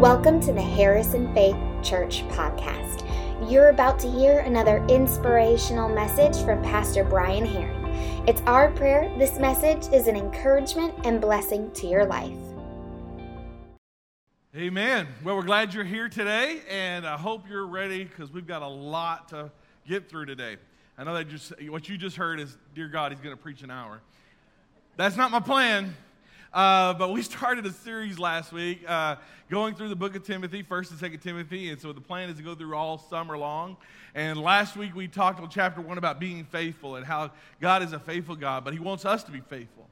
Welcome to the Harrison Faith Church podcast. You're about to hear another inspirational message from Pastor Brian Herring. It's our prayer this message is an encouragement and blessing to your life. Amen. Well, we're glad you're here today, and I hope you're ready because we've got a lot to get through today. I know that just what you just heard is, dear God, He's going to preach an hour. That's not my plan. Uh, but we started a series last week uh, going through the book of Timothy, 1st and 2nd Timothy. And so the plan is to go through all summer long. And last week we talked on chapter 1 about being faithful and how God is a faithful God, but He wants us to be faithful.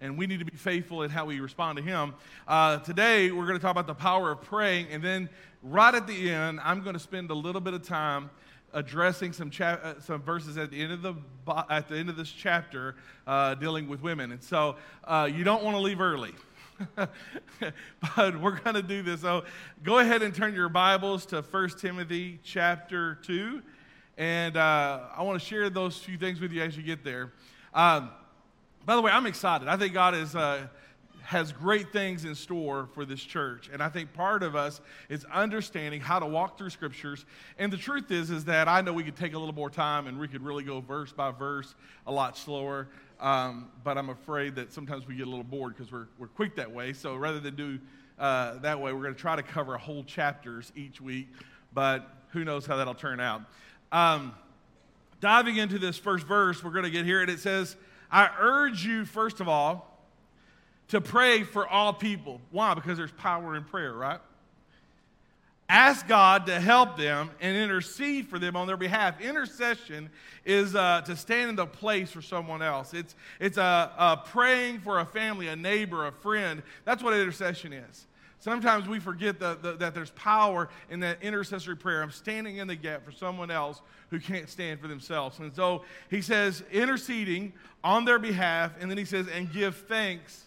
And we need to be faithful in how we respond to Him. Uh, today we're going to talk about the power of praying. And then right at the end, I'm going to spend a little bit of time addressing some, cha- uh, some verses at the end of the at the end of this chapter uh, dealing with women. And so uh, you don't want to leave early. But we're going to do this. So go ahead and turn your bibles to 1 timothy chapter 2 and uh, i want to share those few things with you as you get there. Um, by the way i'm excited. I think god is uh, has great things in store for this church. And I think part of us is understanding how to walk through scriptures. And the truth is, is that I know we could take a little more time and we could really go verse by verse a lot slower. Um, but I'm afraid that sometimes we get a little bored because we're, we're quick that way. So rather than do uh, that way, we're going to try to cover whole chapters each week. But who knows how that'll turn out. Um, diving into this first verse, we're going to get here, and it says, I urge you, first of all, to pray for all people. Why? Because there's power in prayer, right? Ask God to help them and intercede for them on their behalf. Intercession is uh, to stand in the place for someone else. It's, it's a, a praying for a family, a neighbor, a friend. That's what intercession is. Sometimes we forget the, the, that there's power in that intercessory prayer. I'm standing in the gap for someone else who can't stand for themselves. And so he says, interceding on their behalf, and then he says, and give thanks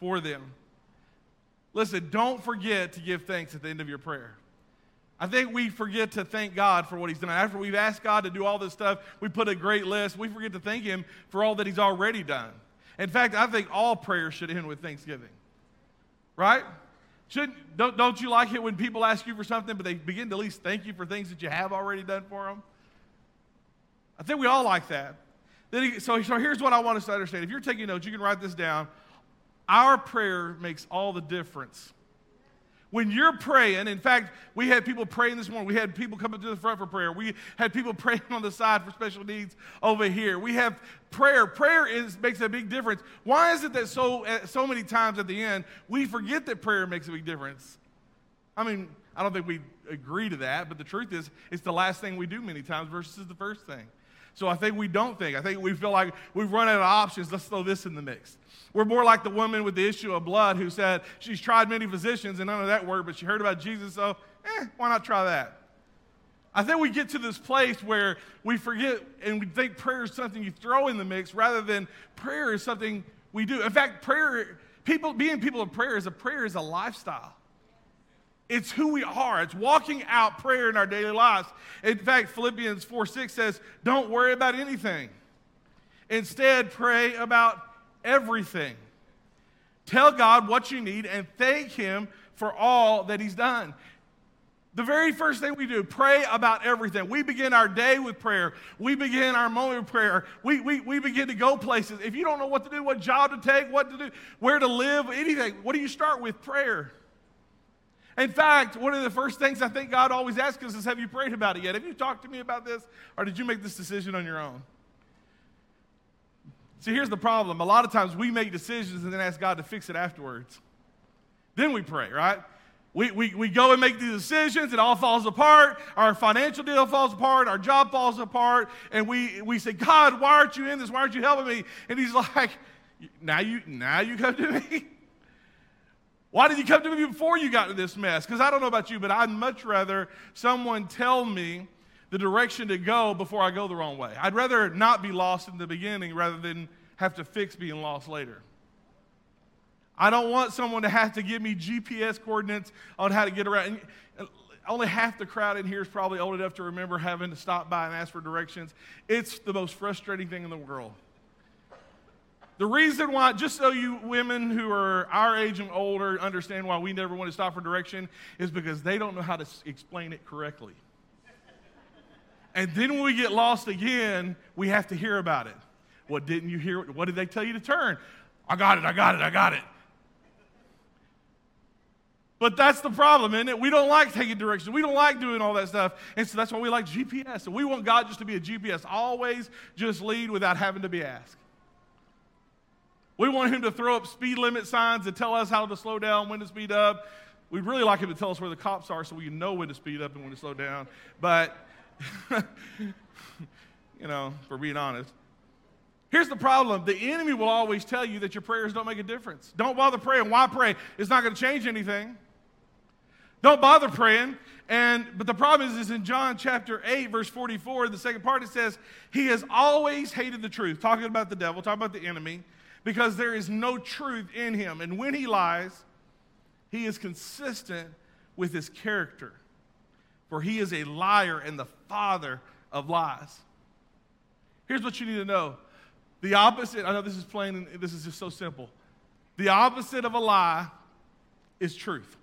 for them. Listen, don't forget to give thanks at the end of your prayer. I think we forget to thank God for what He's done. After we've asked God to do all this stuff, we put a great list. We forget to thank Him for all that He's already done. In fact, I think all prayers should end with thanksgiving. Right? Shouldn't, don't, don't you like it when people ask you for something, but they begin to at least thank you for things that you have already done for them? I think we all like that. He, so, so here's what I want us to understand. If you're taking notes, you can write this down. Our prayer makes all the difference. When you're praying, in fact, we had people praying this morning. We had people coming to the front for prayer. We had people praying on the side for special needs over here. We have prayer. Prayer is, makes a big difference. Why is it that so, uh, so many times at the end we forget that prayer makes a big difference? I mean, I don't think we agree to that, but the truth is, it's the last thing we do many times versus the first thing. So I think we don't think. I think we feel like we've run out of options. Let's throw this in the mix. We're more like the woman with the issue of blood who said she's tried many physicians and none of that worked, but she heard about Jesus, so eh, why not try that? I think we get to this place where we forget and we think prayer is something you throw in the mix rather than prayer is something we do. In fact, prayer, people being people of prayer is a prayer is a lifestyle. It's who we are. It's walking out prayer in our daily lives. In fact, Philippians 4 6 says, Don't worry about anything. Instead, pray about everything. Tell God what you need and thank Him for all that He's done. The very first thing we do, pray about everything. We begin our day with prayer. We begin our moment with prayer. We, we, we begin to go places. If you don't know what to do, what job to take, what to do, where to live, anything, what do you start with? Prayer. In fact, one of the first things I think God always asks us is Have you prayed about it yet? Have you talked to me about this? Or did you make this decision on your own? See, here's the problem. A lot of times we make decisions and then ask God to fix it afterwards. Then we pray, right? We, we, we go and make these decisions, it all falls apart. Our financial deal falls apart, our job falls apart, and we, we say, God, why aren't you in this? Why aren't you helping me? And He's like, Now you, now you come to me? Why did you come to me before you got to this mess? Because I don't know about you, but I'd much rather someone tell me the direction to go before I go the wrong way. I'd rather not be lost in the beginning rather than have to fix being lost later. I don't want someone to have to give me GPS coordinates on how to get around. Uh, only half the crowd in here is probably old enough to remember having to stop by and ask for directions. It's the most frustrating thing in the world. The reason why, just so you women who are our age and older understand why we never want to stop for direction, is because they don't know how to explain it correctly. And then when we get lost again, we have to hear about it. What didn't you hear? What did they tell you to turn? I got it, I got it, I got it. But that's the problem, isn't it? We don't like taking directions. We don't like doing all that stuff. And so that's why we like GPS. And we want God just to be a GPS, always just lead without having to be asked. We want him to throw up speed limit signs and tell us how to slow down, when to speed up. We'd really like him to tell us where the cops are so we know when to speed up and when to slow down. But, you know, for being honest. Here's the problem the enemy will always tell you that your prayers don't make a difference. Don't bother praying. Why pray? It's not going to change anything. Don't bother praying. And but the problem is, is in John chapter 8, verse 44, the second part, it says, He has always hated the truth. Talking about the devil, talking about the enemy because there is no truth in him. And when he lies, he is consistent with his character, for he is a liar and the father of lies. Here's what you need to know the opposite, I know this is plain and this is just so simple. The opposite of a lie is truth.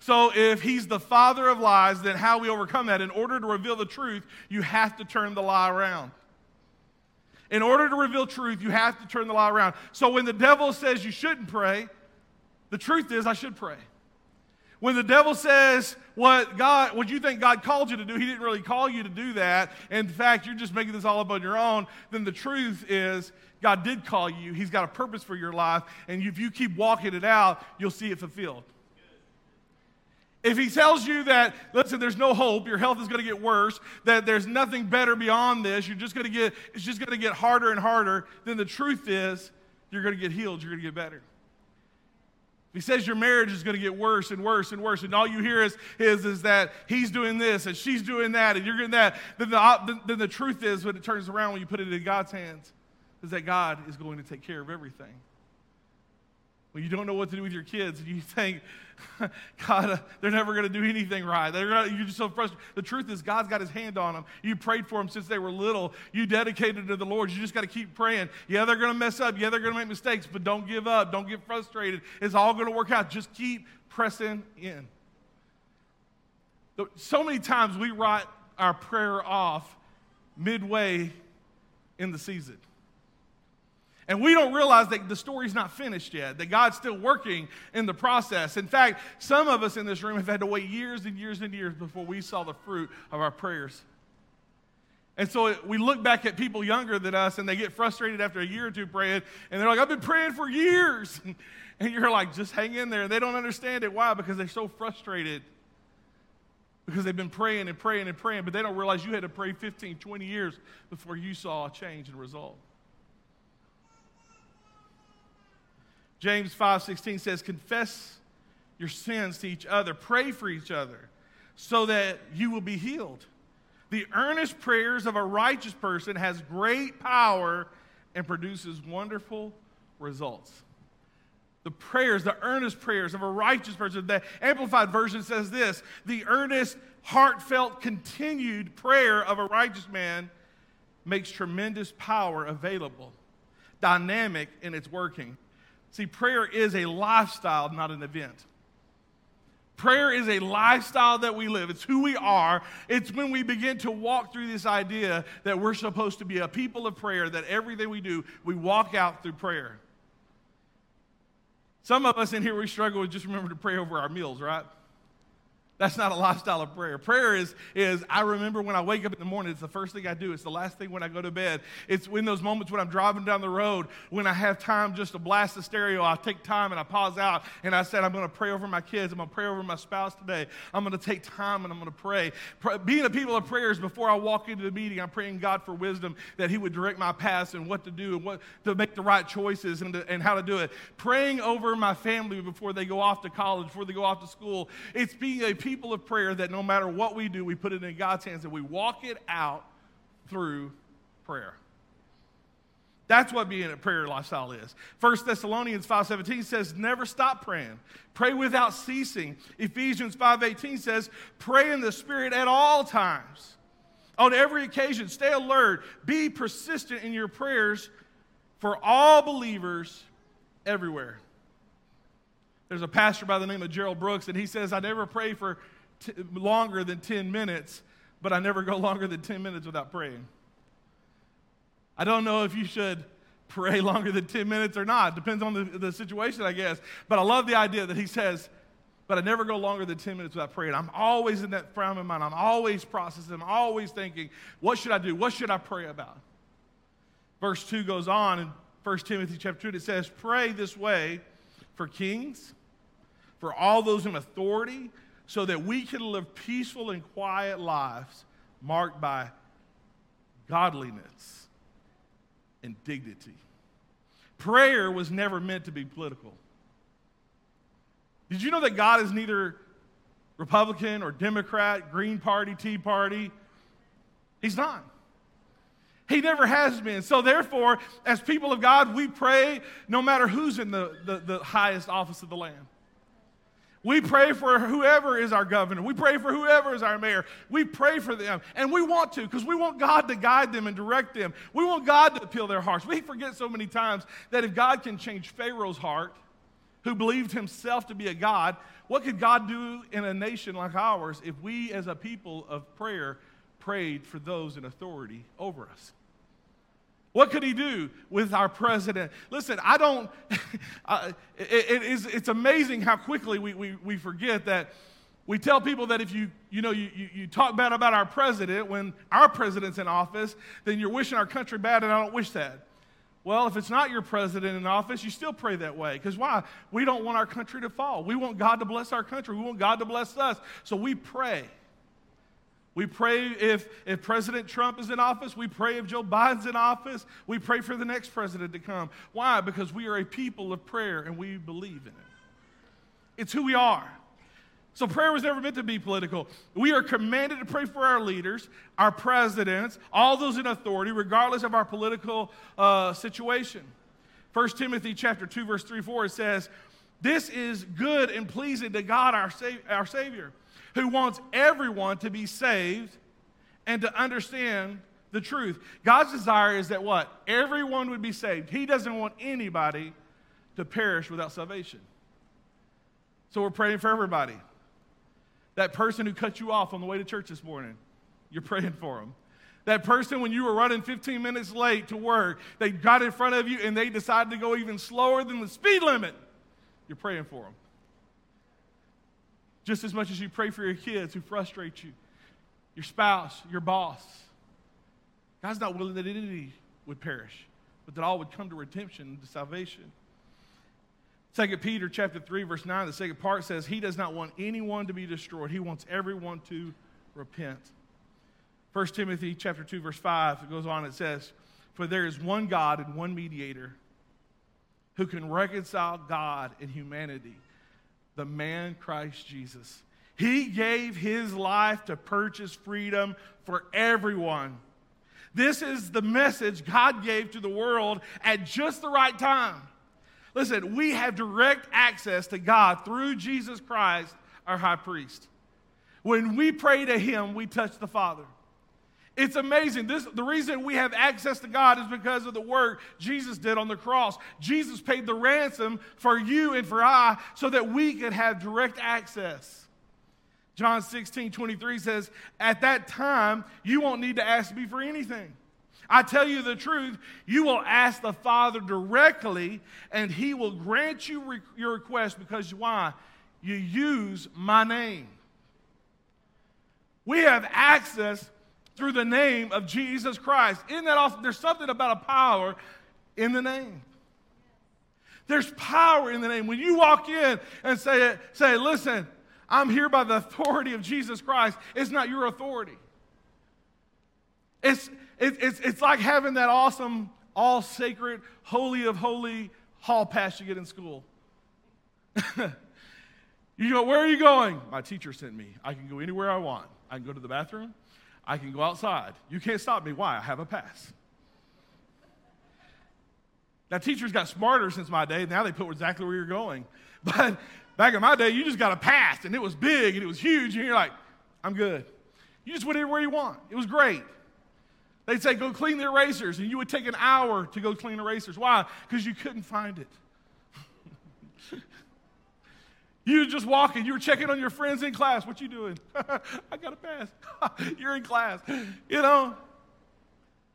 So, if he's the father of lies, then how we overcome that? In order to reveal the truth, you have to turn the lie around. In order to reveal truth, you have to turn the lie around. So when the devil says you shouldn't pray, the truth is I should pray. When the devil says what God, what you think God called you to do, he didn't really call you to do that. In fact, you're just making this all up on your own. Then the truth is God did call you. He's got a purpose for your life. And if you keep walking it out, you'll see it fulfilled. If he tells you that, listen, there's no hope, your health is going to get worse, that there's nothing better beyond this, you're just going to get, it's just going to get harder and harder, then the truth is you're going to get healed, you're going to get better. If he says your marriage is going to get worse and worse and worse, and all you hear is, is, is that he's doing this and she's doing that and you're getting that, then the, then the truth is when it turns around when you put it in God's hands, is that God is going to take care of everything. When you don't know what to do with your kids and you think, God, uh, they're never going to do anything right. Gonna, you're just so frustrated. The truth is, God's got his hand on them. You prayed for them since they were little. You dedicated to the Lord. You just got to keep praying. Yeah, they're going to mess up. Yeah, they're going to make mistakes, but don't give up. Don't get frustrated. It's all going to work out. Just keep pressing in. So many times we write our prayer off midway in the season. And we don't realize that the story's not finished yet, that God's still working in the process. In fact, some of us in this room have had to wait years and years and years before we saw the fruit of our prayers. And so we look back at people younger than us and they get frustrated after a year or two praying, and they're like, I've been praying for years. And you're like, just hang in there. And they don't understand it. Why? Because they're so frustrated. Because they've been praying and praying and praying, but they don't realize you had to pray 15, 20 years before you saw a change and result. James 5:16 says, "Confess your sins to each other, pray for each other, so that you will be healed." The earnest prayers of a righteous person has great power and produces wonderful results. The prayers, the earnest prayers of a righteous person, the Amplified Version says this the earnest, heartfelt, continued prayer of a righteous man makes tremendous power available, dynamic in its working. See, prayer is a lifestyle, not an event. Prayer is a lifestyle that we live. It's who we are. It's when we begin to walk through this idea that we're supposed to be a people of prayer, that everything we do, we walk out through prayer. Some of us in here, we struggle with just remember to pray over our meals, right? That's not a lifestyle of prayer. Prayer is, is I remember when I wake up in the morning, it's the first thing I do. It's the last thing when I go to bed. It's in those moments when I'm driving down the road, when I have time just to blast the stereo, I take time and I pause out and I said, I'm going to pray over my kids. I'm going to pray over my spouse today. I'm going to take time and I'm going to pray. Being a people of prayers, before I walk into the meeting, I'm praying God for wisdom that He would direct my paths and what to do and what to make the right choices and, to, and how to do it. Praying over my family before they go off to college, before they go off to school. It's being a people people of prayer that no matter what we do, we put it in God's hands and we walk it out through prayer. That's what being a prayer lifestyle is. 1 Thessalonians 5:17 says, "Never stop praying. Pray without ceasing." Ephesians 5:18 says, "Pray in the Spirit at all times. On every occasion, stay alert. Be persistent in your prayers for all believers everywhere. There's a pastor by the name of Gerald Brooks, and he says, I never pray for t- longer than 10 minutes, but I never go longer than 10 minutes without praying. I don't know if you should pray longer than 10 minutes or not. Depends on the, the situation, I guess. But I love the idea that he says, but I never go longer than 10 minutes without praying. I'm always in that frame of mind. I'm always processing. I'm always thinking, what should I do? What should I pray about? Verse 2 goes on in 1 Timothy chapter 2. It says, Pray this way for kings, for all those in authority, so that we can live peaceful and quiet lives marked by godliness and dignity. Prayer was never meant to be political. Did you know that God is neither Republican or Democrat, Green Party, Tea Party? He's not. He never has been. So, therefore, as people of God, we pray no matter who's in the, the, the highest office of the land. We pray for whoever is our governor. We pray for whoever is our mayor. We pray for them. And we want to because we want God to guide them and direct them. We want God to appeal their hearts. We forget so many times that if God can change Pharaoh's heart, who believed himself to be a God, what could God do in a nation like ours if we, as a people of prayer, prayed for those in authority over us? What could he do with our president? Listen, I don't, uh, it, it is, it's amazing how quickly we, we, we forget that we tell people that if you, you, know, you, you, talk bad about our president when our president's in office, then you're wishing our country bad, and I don't wish that. Well, if it's not your president in office, you still pray that way. Because why? We don't want our country to fall. We want God to bless our country. We want God to bless us. So we pray. We pray if, if President Trump is in office. We pray if Joe Biden's in office. We pray for the next president to come. Why? Because we are a people of prayer and we believe in it. It's who we are. So prayer was never meant to be political. We are commanded to pray for our leaders, our presidents, all those in authority, regardless of our political uh, situation. 1 Timothy chapter 2, verse 3, 4, it says, This is good and pleasing to God our, Sa- our Savior who wants everyone to be saved and to understand the truth. God's desire is that what? Everyone would be saved. He doesn't want anybody to perish without salvation. So we're praying for everybody. That person who cut you off on the way to church this morning, you're praying for them. That person, when you were running 15 minutes late to work, they got in front of you and they decided to go even slower than the speed limit, you're praying for them just as much as you pray for your kids who frustrate you, your spouse, your boss. God's not willing that any would perish, but that all would come to redemption and to salvation. 2 Peter chapter 3, verse 9, the second part says, He does not want anyone to be destroyed. He wants everyone to repent. 1 Timothy chapter 2, verse 5, it goes on, it says, For there is one God and one mediator who can reconcile God and humanity the man Christ Jesus. He gave his life to purchase freedom for everyone. This is the message God gave to the world at just the right time. Listen, we have direct access to God through Jesus Christ, our high priest. When we pray to him, we touch the Father. It's amazing. This, the reason we have access to God is because of the work Jesus did on the cross. Jesus paid the ransom for you and for I so that we could have direct access. John 16, 23 says, At that time, you won't need to ask me for anything. I tell you the truth, you will ask the Father directly, and He will grant you re- your request because why? You use my name. We have access through the name of Jesus Christ. Isn't that awesome? There's something about a power in the name. There's power in the name. When you walk in and say, say, listen, I'm here by the authority of Jesus Christ, it's not your authority. It's, it, it's, it's like having that awesome, all sacred, holy of holy hall pass you get in school. you go, where are you going? My teacher sent me. I can go anywhere I want. I can go to the bathroom. I can go outside. You can't stop me. Why? I have a pass. Now, teachers got smarter since my day. Now they put exactly where you're going. But back in my day, you just got a pass, and it was big, and it was huge, and you're like, I'm good. You just went anywhere you want. It was great. They'd say, go clean the erasers, and you would take an hour to go clean erasers. Why? Because you couldn't find it. you were just walking, you were checking on your friends in class. What you doing? I got a pass. You're in class. You know,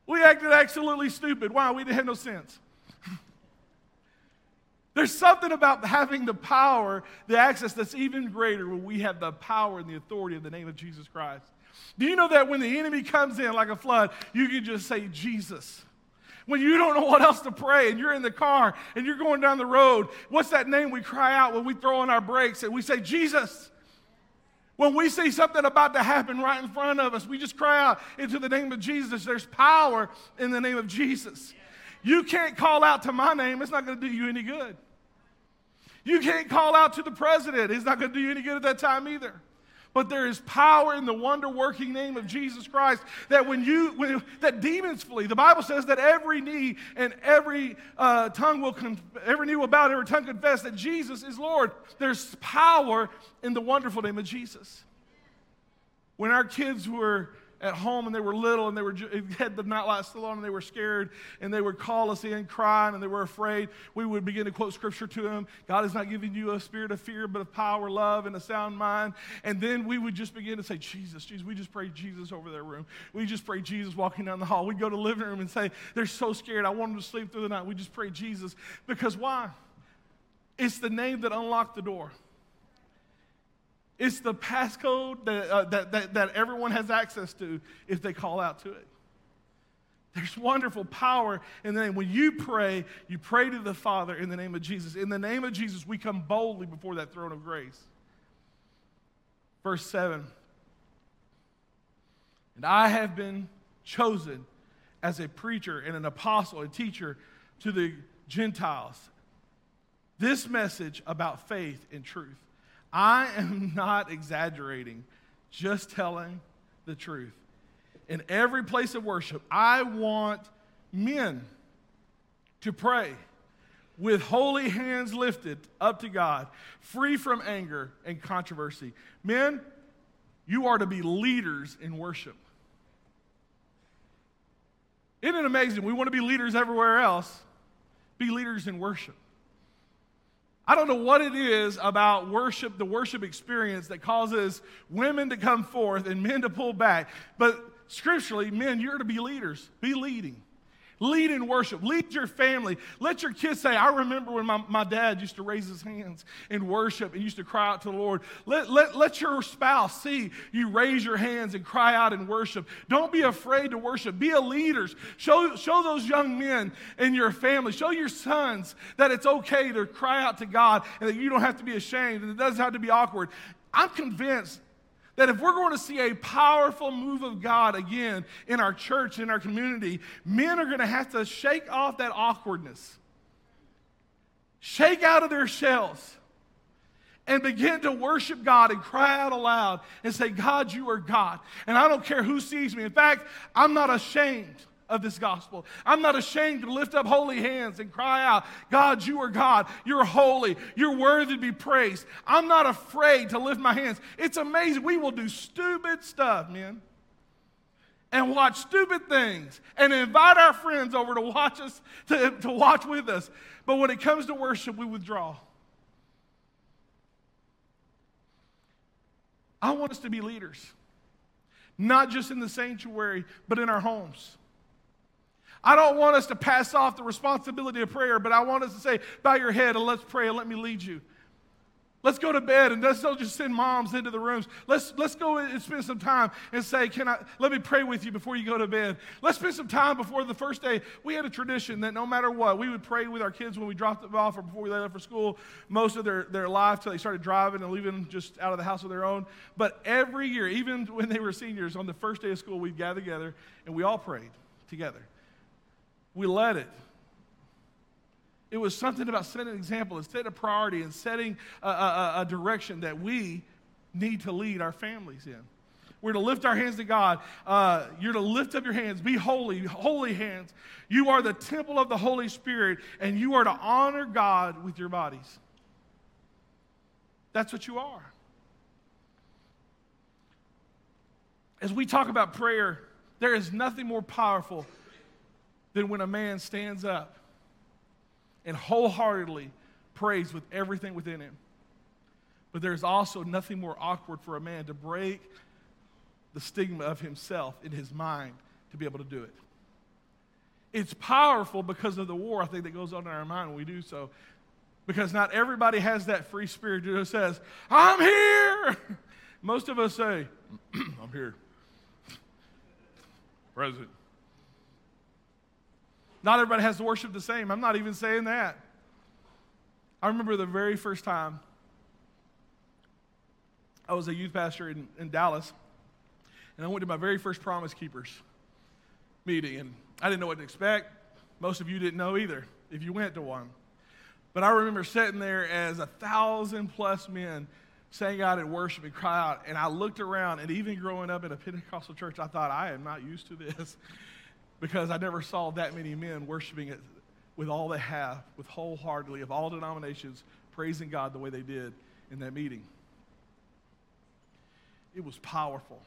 we acted absolutely stupid. Why? We didn't have no sense. There's something about having the power, the access that's even greater when we have the power and the authority in the name of Jesus Christ. Do you know that when the enemy comes in like a flood, you can just say, Jesus? When you don't know what else to pray and you're in the car and you're going down the road, what's that name we cry out when we throw on our brakes and we say, Jesus? When we see something about to happen right in front of us, we just cry out into the name of Jesus. There's power in the name of Jesus. You can't call out to my name, it's not going to do you any good. You can't call out to the president. He's not going to do you any good at that time either. But there is power in the wonder working name of Jesus Christ that when you, when, that demons flee. The Bible says that every knee and every uh, tongue will, con- every knee will bow, every tongue confess that Jesus is Lord. There's power in the wonderful name of Jesus. When our kids were at home and they were little and they were had the nightlight still on and they were scared and they would call us in crying and they were afraid. We would begin to quote scripture to them god has not given you a spirit of fear but of power love and a sound mind and then we would just begin to say jesus jesus we just pray jesus over their room. We just pray jesus walking down the hall. We'd go to the living room and say they're so scared. I want them to sleep through the night. We just pray jesus. Because why? It's the name that unlocked the door it's the passcode that, uh, that, that, that everyone has access to if they call out to it. There's wonderful power in the name. When you pray, you pray to the Father in the name of Jesus. In the name of Jesus, we come boldly before that throne of grace. Verse 7 And I have been chosen as a preacher and an apostle, a teacher to the Gentiles. This message about faith and truth. I am not exaggerating, just telling the truth. In every place of worship, I want men to pray with holy hands lifted up to God, free from anger and controversy. Men, you are to be leaders in worship. Isn't it amazing? We want to be leaders everywhere else. Be leaders in worship. I don't know what it is about worship, the worship experience that causes women to come forth and men to pull back. But scripturally, men, you're to be leaders, be leading. Lead in worship. Lead your family. Let your kids say, I remember when my, my dad used to raise his hands in worship and used to cry out to the Lord. Let, let, let your spouse see you raise your hands and cry out in worship. Don't be afraid to worship. Be a leader. Show, show those young men in your family, show your sons that it's okay to cry out to God and that you don't have to be ashamed and it doesn't have to be awkward. I'm convinced that if we're going to see a powerful move of God again in our church, in our community, men are going to have to shake off that awkwardness, shake out of their shells, and begin to worship God and cry out aloud and say, God, you are God. And I don't care who sees me. In fact, I'm not ashamed of this gospel. I'm not ashamed to lift up holy hands and cry out, God, you are God. You're holy. You're worthy to be praised. I'm not afraid to lift my hands. It's amazing. We will do stupid stuff, man. And watch stupid things and invite our friends over to watch us, to, to watch with us. But when it comes to worship, we withdraw. I want us to be leaders, not just in the sanctuary, but in our homes. I don't want us to pass off the responsibility of prayer, but I want us to say, bow your head and let's pray and let me lead you. Let's go to bed and let's don't just send moms into the rooms. Let's, let's go and spend some time and say, Can I let me pray with you before you go to bed? Let's spend some time before the first day. We had a tradition that no matter what, we would pray with our kids when we dropped them off or before we let them for school, most of their, their life till they started driving and leaving just out of the house of their own. But every year, even when they were seniors, on the first day of school, we'd gather together and we all prayed together we let it. It was something about setting an example and setting a priority and setting a, a, a direction that we need to lead our families in. We're to lift our hands to God. Uh, you're to lift up your hands. Be holy, holy hands. You are the temple of the Holy Spirit, and you are to honor God with your bodies. That's what you are. As we talk about prayer, There is nothing more powerful than when a man stands up and wholeheartedly prays with everything within him. But there's also nothing more awkward for a man to break the stigma of himself in his mind to be able to do it. It's powerful because of the war, I think, that goes on in our mind when we do so. Because not everybody has that free spirit that says, I'm here. Most of us say, I'm here. Present. Not everybody has to worship the same. I'm not even saying that. I remember the very first time I was a youth pastor in, in Dallas, and I went to my very first Promise Keepers meeting, and I didn't know what to expect. Most of you didn't know either if you went to one. But I remember sitting there as a thousand plus men sang out in worship and cry out, and I looked around, and even growing up in a Pentecostal church, I thought, I am not used to this because I never saw that many men worshiping it with all they have, with wholeheartedly, of all denominations, praising God the way they did in that meeting. It was powerful.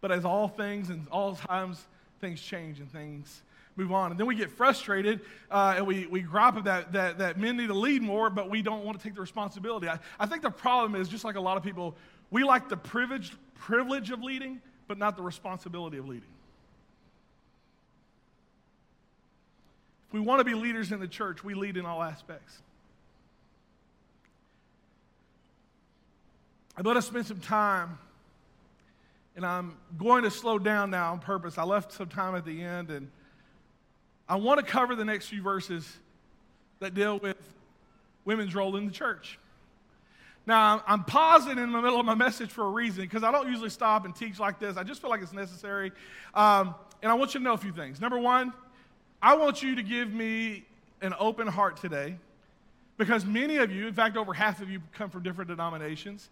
But as all things and all times, things change and things move on. And then we get frustrated uh, and we, we gripe that, that, that men need to lead more, but we don't want to take the responsibility. I, I think the problem is, just like a lot of people, we like the privilege, privilege of leading, but not the responsibility of leading. If we want to be leaders in the church, we lead in all aspects. I'm going to spend some time, and I'm going to slow down now on purpose. I left some time at the end, and I want to cover the next few verses that deal with women's role in the church. Now, I'm pausing in the middle of my message for a reason because I don't usually stop and teach like this. I just feel like it's necessary. Um, and I want you to know a few things. Number one, I want you to give me an open heart today because many of you, in fact, over half of you, come from different denominations.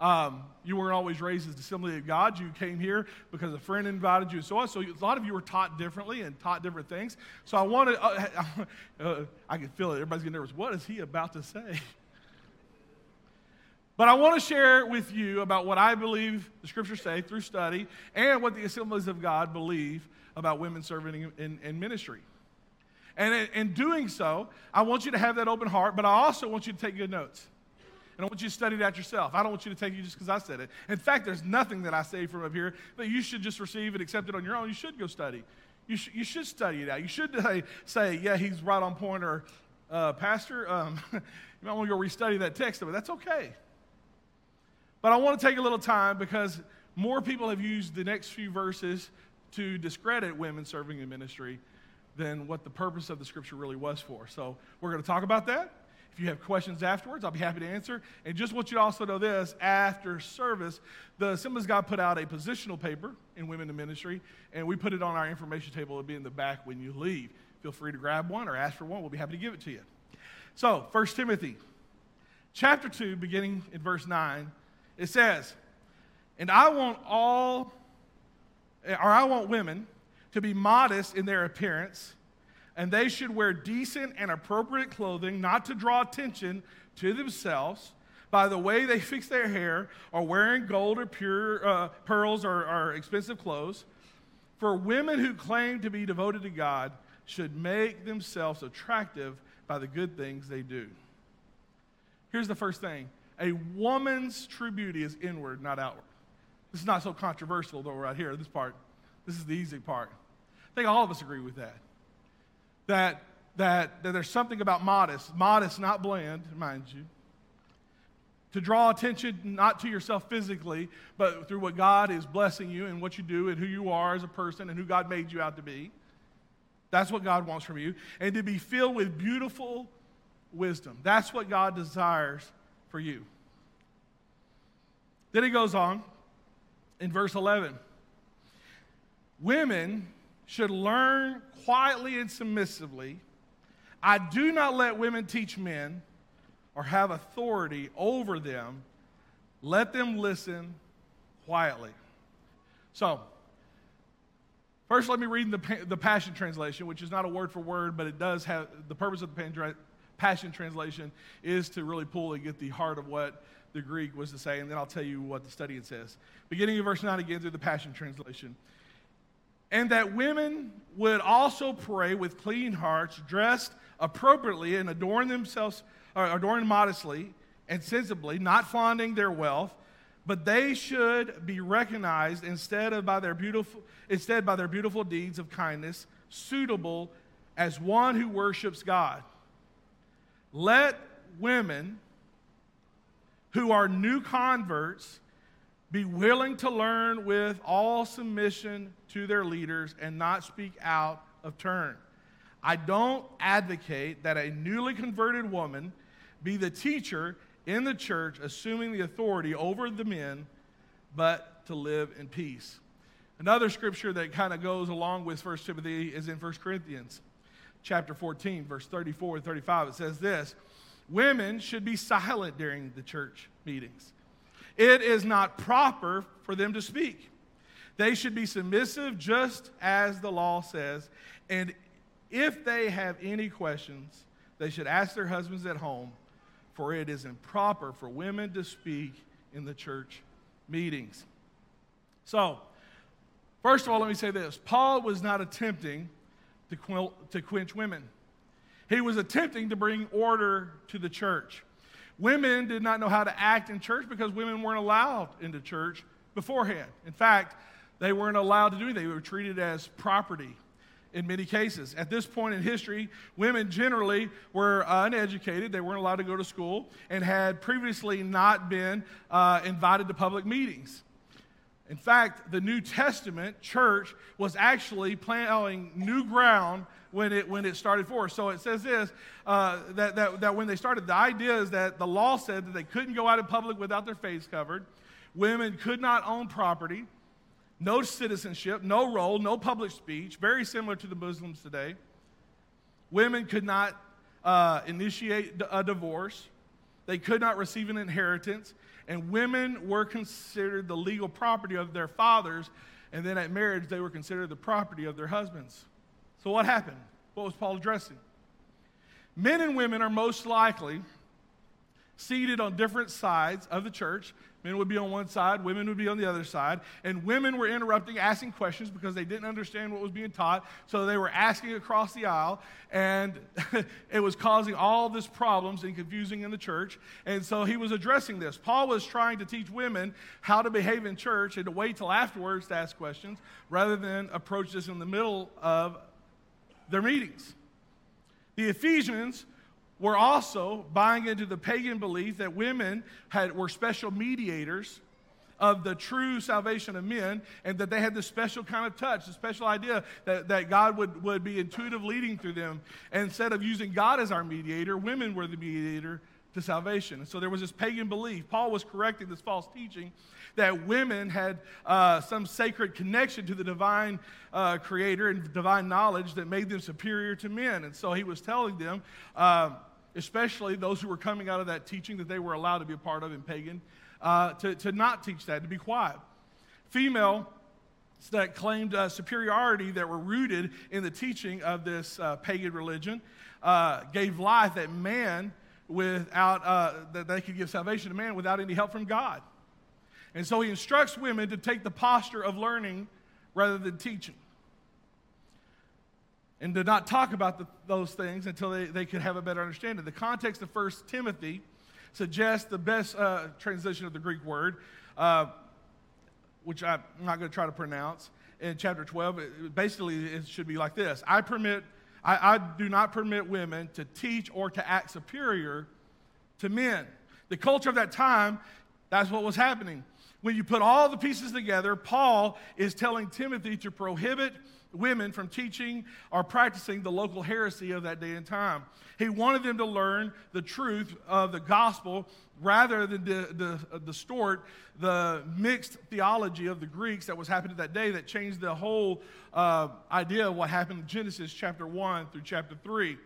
Um, you weren't always raised as the Assembly of God. You came here because a friend invited you and so on. So a lot of you were taught differently and taught different things. So I wanted, uh, uh, I can feel it. Everybody's getting nervous. What is he about to say? But I want to share with you about what I believe the scriptures say through study and what the assemblies of God believe about women serving in, in, in ministry. And in, in doing so, I want you to have that open heart, but I also want you to take good notes. And I want you to study that yourself. I don't want you to take it just because I said it. In fact, there's nothing that I say from up here that you should just receive and accept it on your own. You should go study. You, sh- you should study it out. You should say, say yeah, he's right on point, or uh, Pastor, um, you might want to go restudy that text, but that's okay. But I want to take a little time because more people have used the next few verses to discredit women serving in ministry than what the purpose of the scripture really was for. So we're going to talk about that. If you have questions afterwards, I'll be happy to answer. And just want you to also know this after service, the Assemblies God put out a positional paper in Women in Ministry, and we put it on our information table. It'll be in the back when you leave. Feel free to grab one or ask for one. We'll be happy to give it to you. So, 1 Timothy chapter 2, beginning in verse 9, it says, And I want all, or I want women to be modest in their appearance and they should wear decent and appropriate clothing, not to draw attention to themselves by the way they fix their hair or wearing gold or pure uh, pearls or, or expensive clothes. For women who claim to be devoted to God should make themselves attractive by the good things they do. Here's the first thing a woman's true beauty is inward, not outward. This is not so controversial, though, right here, this part. This is the easy part. I think all of us agree with that that, that, that there's something about modest, modest, not bland, mind you, to draw attention not to yourself physically, but through what God is blessing you and what you do and who you are as a person and who God made you out to be. That's what God wants from you. And to be filled with beautiful wisdom. That's what God desires for you. Then he goes on in verse 11. Women should learn quietly and submissively. I do not let women teach men or have authority over them. Let them listen quietly. So, first, let me read the, the Passion Translation, which is not a word for word, but it does have the purpose of the Passion Translation is to really pull and get the heart of what the Greek was to say, and then I'll tell you what the study it says. Beginning of verse 9 again through the Passion Translation. And that women would also pray with clean hearts, dressed appropriately, and adorn themselves, or adorn modestly and sensibly, not flaunting their wealth, but they should be recognized instead of by their beautiful, instead by their beautiful deeds of kindness, suitable as one who worships God. Let women who are new converts be willing to learn with all submission to their leaders and not speak out of turn. I don't advocate that a newly converted woman be the teacher in the church, assuming the authority over the men, but to live in peace. Another scripture that kind of goes along with 1 Timothy is in 1 Corinthians chapter 14, verse 34 and 35. It says this Women should be silent during the church meetings. It is not proper for them to speak. They should be submissive just as the law says. And if they have any questions, they should ask their husbands at home, for it is improper for women to speak in the church meetings. So, first of all, let me say this Paul was not attempting to, quil- to quench women, he was attempting to bring order to the church. Women did not know how to act in church because women weren't allowed into church beforehand. In fact, they weren't allowed to do anything. They were treated as property in many cases. At this point in history, women generally were uneducated. They weren't allowed to go to school and had previously not been uh, invited to public meetings. In fact, the New Testament church was actually plowing new ground when it, when it started forth. So it says this uh, that, that, that when they started, the idea is that the law said that they couldn't go out in public without their face covered. Women could not own property, no citizenship, no role, no public speech, very similar to the Muslims today. Women could not uh, initiate a divorce, they could not receive an inheritance, and women were considered the legal property of their fathers, and then at marriage, they were considered the property of their husbands. So, what happened? What was Paul addressing? Men and women are most likely seated on different sides of the church. Men would be on one side, women would be on the other side. And women were interrupting, asking questions because they didn't understand what was being taught. So they were asking across the aisle, and it was causing all this problems and confusing in the church. And so he was addressing this. Paul was trying to teach women how to behave in church and to wait till afterwards to ask questions rather than approach this in the middle of their meetings. The Ephesians were also buying into the pagan belief that women had, were special mediators of the true salvation of men and that they had this special kind of touch, the special idea that, that God would, would be intuitive leading through them. And instead of using God as our mediator, women were the mediator to salvation. And so there was this pagan belief. Paul was correcting this false teaching that women had uh, some sacred connection to the divine uh, creator and divine knowledge that made them superior to men. And so he was telling them, uh, especially those who were coming out of that teaching that they were allowed to be a part of in pagan, uh, to, to not teach that, to be quiet. Female that claimed uh, superiority that were rooted in the teaching of this uh, pagan religion uh, gave life that man without uh, that they could give salvation to man without any help from god and so he instructs women to take the posture of learning rather than teaching and to not talk about the, those things until they, they could have a better understanding. The context of 1 Timothy suggests the best uh, translation of the Greek word, uh, which I'm not going to try to pronounce, in chapter 12. It, basically, it should be like this I permit. I, I do not permit women to teach or to act superior to men. The culture of that time, that's what was happening. When you put all the pieces together, Paul is telling Timothy to prohibit women from teaching or practicing the local heresy of that day and time. He wanted them to learn the truth of the gospel rather than uh, distort the mixed theology of the Greeks that was happening that day that changed the whole uh, idea of what happened in Genesis chapter 1 through chapter 3.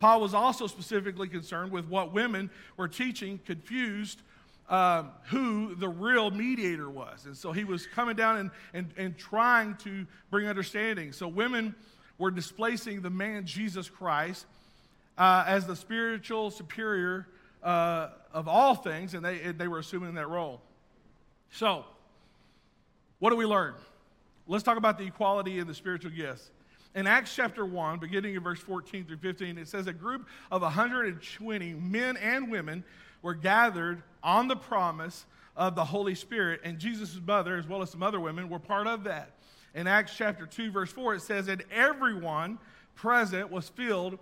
Paul was also specifically concerned with what women were teaching, confused um, who the real mediator was. And so he was coming down and, and, and trying to bring understanding. So women were displacing the man Jesus Christ uh, as the spiritual superior uh, of all things, and they, they were assuming that role. So, what do we learn? Let's talk about the equality in the spiritual gifts. In Acts chapter 1, beginning in verse 14 through 15, it says a group of 120 men and women were gathered on the promise of the Holy Spirit, and Jesus' mother, as well as some other women, were part of that. In Acts chapter 2, verse 4, it says, And everyone present was filled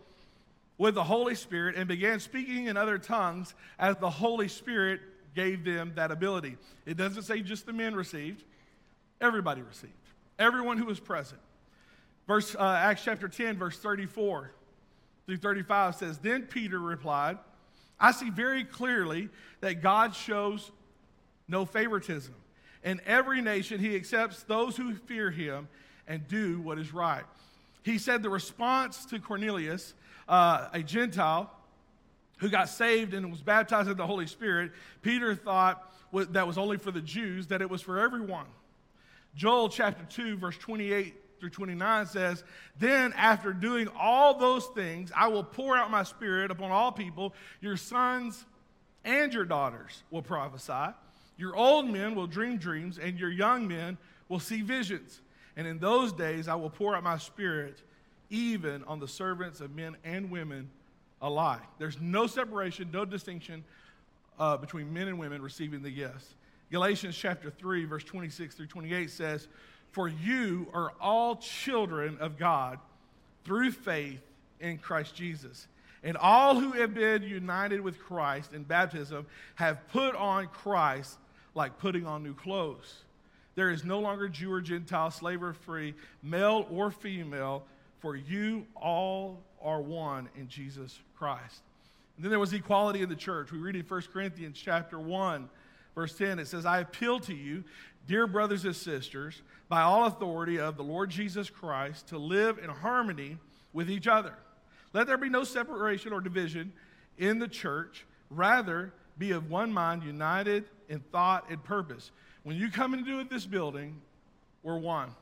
with the Holy Spirit and began speaking in other tongues as the Holy Spirit gave them that ability. It doesn't say just the men received, everybody received. Everyone who was present. Verse uh, Acts chapter 10, verse 34 through 35 says, Then Peter replied, I see very clearly that God shows no favoritism. In every nation, he accepts those who fear him and do what is right. He said the response to Cornelius, uh, a Gentile who got saved and was baptized in the Holy Spirit, Peter thought that was only for the Jews, that it was for everyone. Joel chapter 2, verse 28 through 29 says, Then after doing all those things, I will pour out my spirit upon all people. Your sons and your daughters will prophesy. Your old men will dream dreams, and your young men will see visions. And in those days I will pour out my spirit even on the servants of men and women alike. There's no separation, no distinction uh, between men and women receiving the gifts. Galatians chapter 3, verse 26 through 28 says, For you are all children of God through faith in Christ Jesus. And all who have been united with Christ in baptism have put on Christ like putting on new clothes. There is no longer Jew or Gentile, slave or free, male or female, for you all are one in Jesus Christ. And then there was equality in the church. We read in 1 Corinthians chapter 1, verse 10, it says, I appeal to you, dear brothers and sisters, by all authority of the Lord Jesus Christ, to live in harmony with each other. Let there be no separation or division in the church. Rather, be of one mind, united in thought and purpose. When you come into this building, we're one.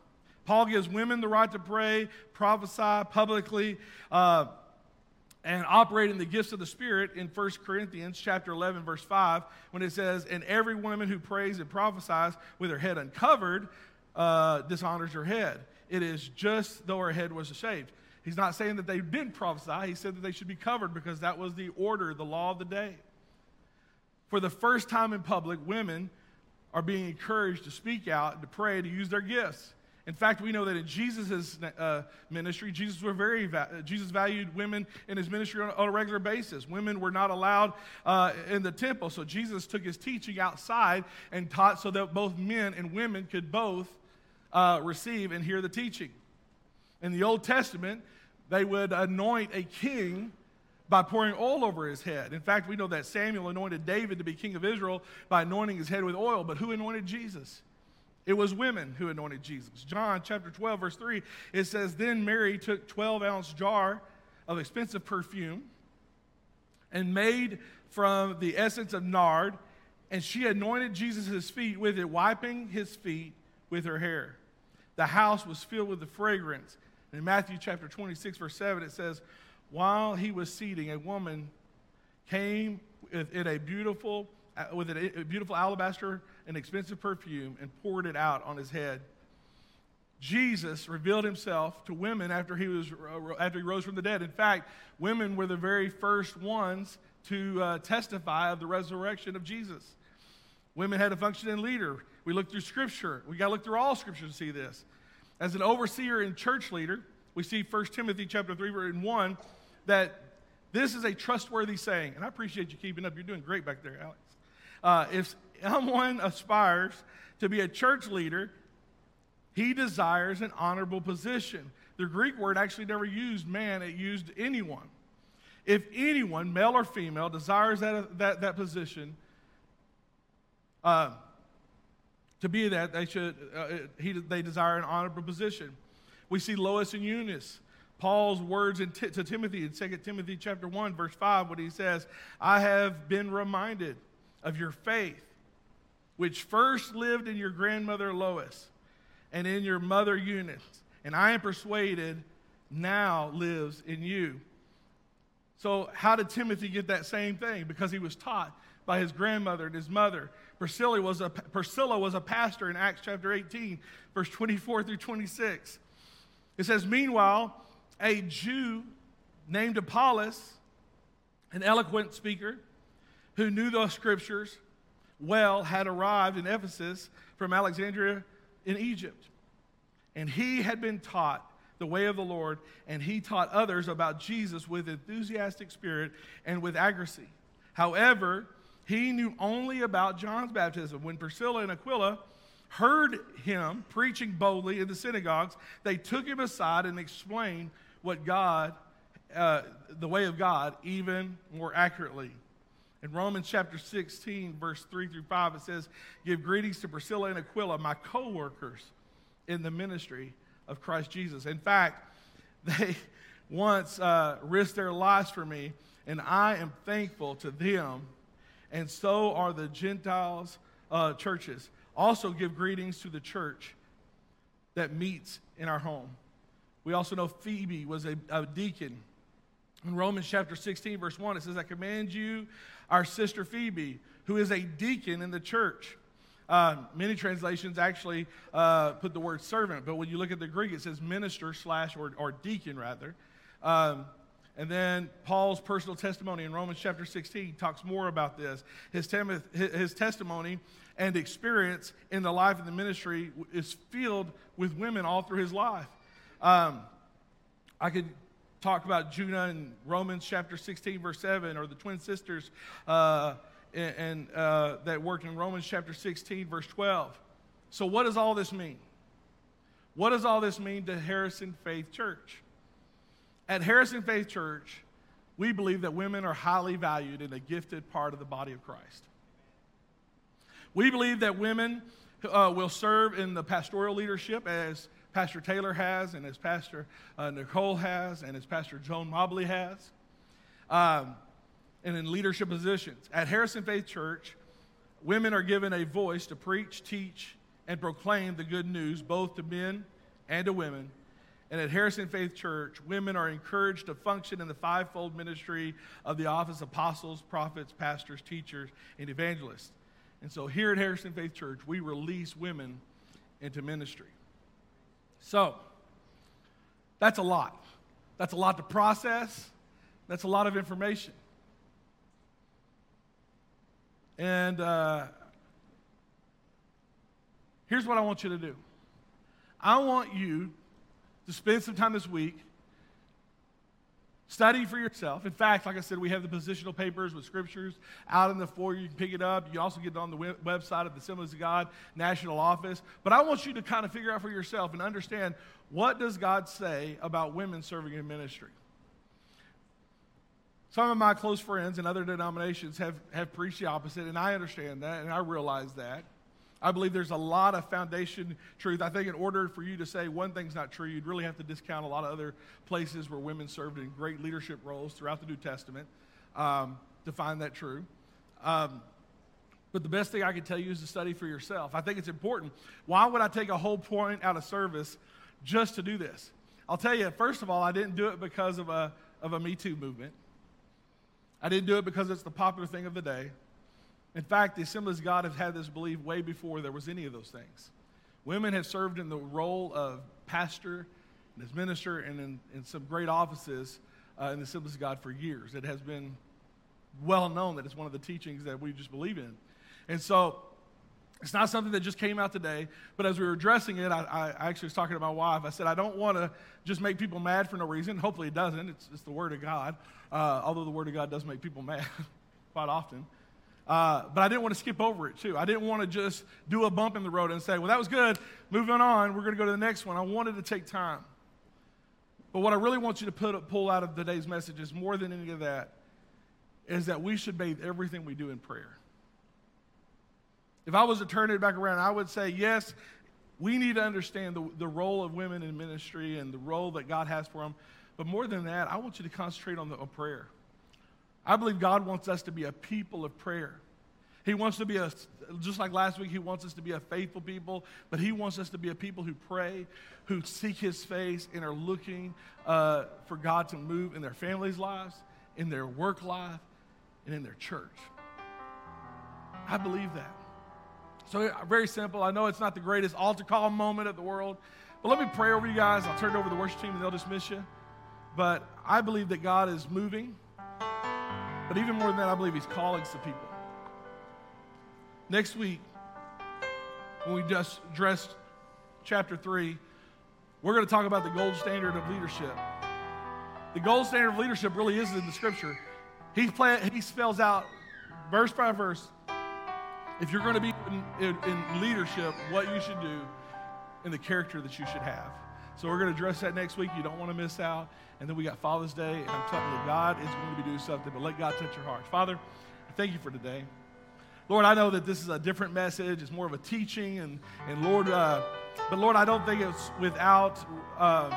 Paul gives women the right to pray, prophesy publicly, uh, and operate in the gifts of the Spirit in 1 Corinthians chapter 11, verse 5, when it says, And every woman who prays and prophesies with her head uncovered uh, dishonors her head. It is just though her head was shaved. He's not saying that they didn't prophesy. He said that they should be covered because that was the order, the law of the day. For the first time in public, women are being encouraged to speak out, to pray, to use their gifts. In fact, we know that in Jesus' uh, ministry, Jesus, were very va- Jesus valued women in his ministry on, on, a regular basis. Women were not allowed uh, in the temple, so Jesus took his teaching outside and taught so that both men and women could both uh, receive and hear the teaching. In the Old Testament, they would anoint a king by pouring oil over his head. In fact, we know that Samuel anointed David to be king of Israel by anointing his head with oil, but who anointed Jesus? It was women who anointed Jesus. John chapter 12, verse 3, it says, Then Mary took 12 ounce jar of expensive perfume and made from the essence of nard, and she anointed Jesus' feet with it, wiping his feet with her hair. The house was filled with the fragrance. And in Matthew chapter 26, verse 7, it says, While he was seating, a woman came in a beautiful, uh, with a beautiful alabaster an expensive perfume and poured it out on his head. Jesus revealed himself to women after he, was, after he rose from the dead. In fact, women were the very first ones to uh, testify of the resurrection of Jesus. Women had a function in leader. We look through Scripture. We got to look through all Scripture to see this. As an overseer and church leader, we see 1 Timothy chapter 3, verse 1, that this is a trustworthy saying. And I appreciate you keeping up. You're doing great back there, Alex. Uh, if someone aspires to be a church leader, he desires an honorable position. The Greek word actually never used man, it used anyone. If anyone, male or female, desires that, that, that position, uh, to be that, they should, uh, he, they desire an honorable position. We see Lois and Eunice. Paul's words t- to Timothy in 2 Timothy chapter 1, verse 5, when he says, I have been reminded of your faith, which first lived in your grandmother Lois and in your mother Eunice, and I am persuaded now lives in you. So, how did Timothy get that same thing? Because he was taught by his grandmother and his mother. Priscilla was a, Priscilla was a pastor in Acts chapter 18, verse 24 through 26. It says, Meanwhile, a Jew named Apollos, an eloquent speaker who knew the scriptures well, had arrived in Ephesus from Alexandria in Egypt. And he had been taught the way of the Lord, and he taught others about Jesus with enthusiastic spirit and with accuracy. However, he knew only about John's baptism. When Priscilla and Aquila heard him preaching boldly in the synagogues, they took him aside and explained what God, uh, the way of God, even more accurately. In Romans chapter 16, verse 3 through 5, it says, Give greetings to Priscilla and Aquila, my co workers in the ministry of Christ Jesus. In fact, they once uh, risked their lives for me, and I am thankful to them, and so are the Gentiles uh, churches. Also, give greetings to the church that meets in our home. We also know Phoebe was a, a deacon. In Romans chapter 16, verse 1, it says, I command you, our sister Phoebe, who is a deacon in the church uh, many translations actually uh, put the word servant, but when you look at the Greek, it says minister slash or, or deacon rather. Um, and then Paul's personal testimony in Romans chapter 16 talks more about this. His, tem- his testimony and experience in the life of the ministry is filled with women all through his life. Um, I could talk about Judah in Romans chapter 16, verse 7, or the twin sisters. Uh, and, uh, that worked in Romans chapter 16, verse 12. So, what does all this mean? What does all this mean to Harrison Faith Church? At Harrison Faith Church, we believe that women are highly valued and a gifted part of the body of Christ. We believe that women uh, will serve in the pastoral leadership as Pastor Taylor has, and as Pastor uh, Nicole has, and as Pastor Joan Mobley has. Um, and in leadership positions. At Harrison Faith Church, women are given a voice to preach, teach, and proclaim the good news both to men and to women. And at Harrison Faith Church, women are encouraged to function in the fivefold ministry of the office of apostles, prophets, pastors, teachers, and evangelists. And so here at Harrison Faith Church, we release women into ministry. So, that's a lot. That's a lot to process. That's a lot of information. And uh, here's what I want you to do I want you to spend some time this week studying for yourself. In fact, like I said, we have the positional papers with scriptures out in the foyer. You can pick it up. You can also get it on the website of the Assemblies of God National Office. But I want you to kind of figure out for yourself and understand what does God say about women serving in ministry. Some of my close friends in other denominations have, have preached the opposite, and I understand that, and I realize that. I believe there's a lot of foundation truth. I think in order for you to say one thing's not true, you'd really have to discount a lot of other places where women served in great leadership roles throughout the New Testament um, to find that true. Um, but the best thing I can tell you is to study for yourself. I think it's important. Why would I take a whole point out of service just to do this? I'll tell you, first of all, I didn't do it because of a, of a Me Too movement. I didn't do it because it's the popular thing of the day. In fact, the Assemblies of God have had this belief way before there was any of those things. Women have served in the role of pastor and as minister and in, in some great offices uh, in the Assemblies of God for years. It has been well known that it's one of the teachings that we just believe in. And so it's not something that just came out today, but as we were addressing it, I, I actually was talking to my wife. I said, I don't want to just make people mad for no reason. Hopefully, it doesn't. It's, it's the Word of God uh, although the Word of God does make people mad quite often. Uh, but I didn't want to skip over it, too. I didn't want to just do a bump in the road and say, well, that was good. Moving on, we're going to go to the next one. I wanted to take time. But what I really want you to put, pull out of today's message is more than any of that, is that we should bathe everything we do in prayer. If I was to turn it back around, I would say, yes, we need to understand the, the role of women in ministry and the role that God has for them. But more than that, I want you to concentrate on the on prayer. I believe God wants us to be a people of prayer. He wants to be a, just like last week, He wants us to be a faithful people, but He wants us to be a people who pray, who seek His face, and are looking uh, for God to move in their families' lives in their work life, and in their church. I believe that. So, very simple. I know it's not the greatest altar call moment of the world, but let me pray over you guys. I'll turn it over to the worship team and they'll dismiss you. But I believe that God is moving. But even more than that, I believe He's calling some people. Next week, when we just addressed chapter 3, we're going to talk about the gold standard of leadership. The gold standard of leadership really is in the scripture. He, he spells out verse by verse if you're going to be in, in, in, leadership, what you should do and the character that you should have. So we're going to address that next week. You don't want to miss out. And then we got Father's Day, and I'm telling you, God is going to be doing something, but let God touch your heart. Father, thank you for today. Lord, I know that this is a different message. It's more of a teaching, and, and Lord, uh, but Lord, I don't think it's without uh,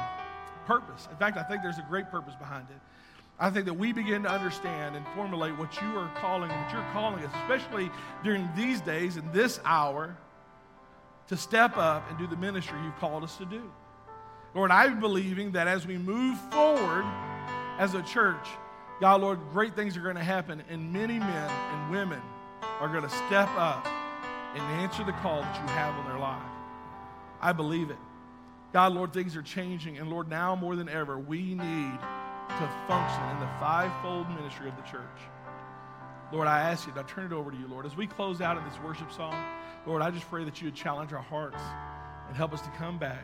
purpose. In fact, I think there's a great purpose behind it. I think that we begin to understand and formulate what you are calling, what you're calling us, especially during these days and this hour, to step up and do the ministry you've called us to do. Lord, I'm believing that as we move forward as a church, God, Lord, great things are going to happen, and many men and women are going to step up and answer the call that you have on their life. I believe it. God, Lord, things are changing, and Lord, now more than ever, we need to function in the fivefold ministry of the church. Lord, I ask you, I turn it over to you, Lord. As we close out in this worship song, Lord, I just pray that you would challenge our hearts and help us to come back.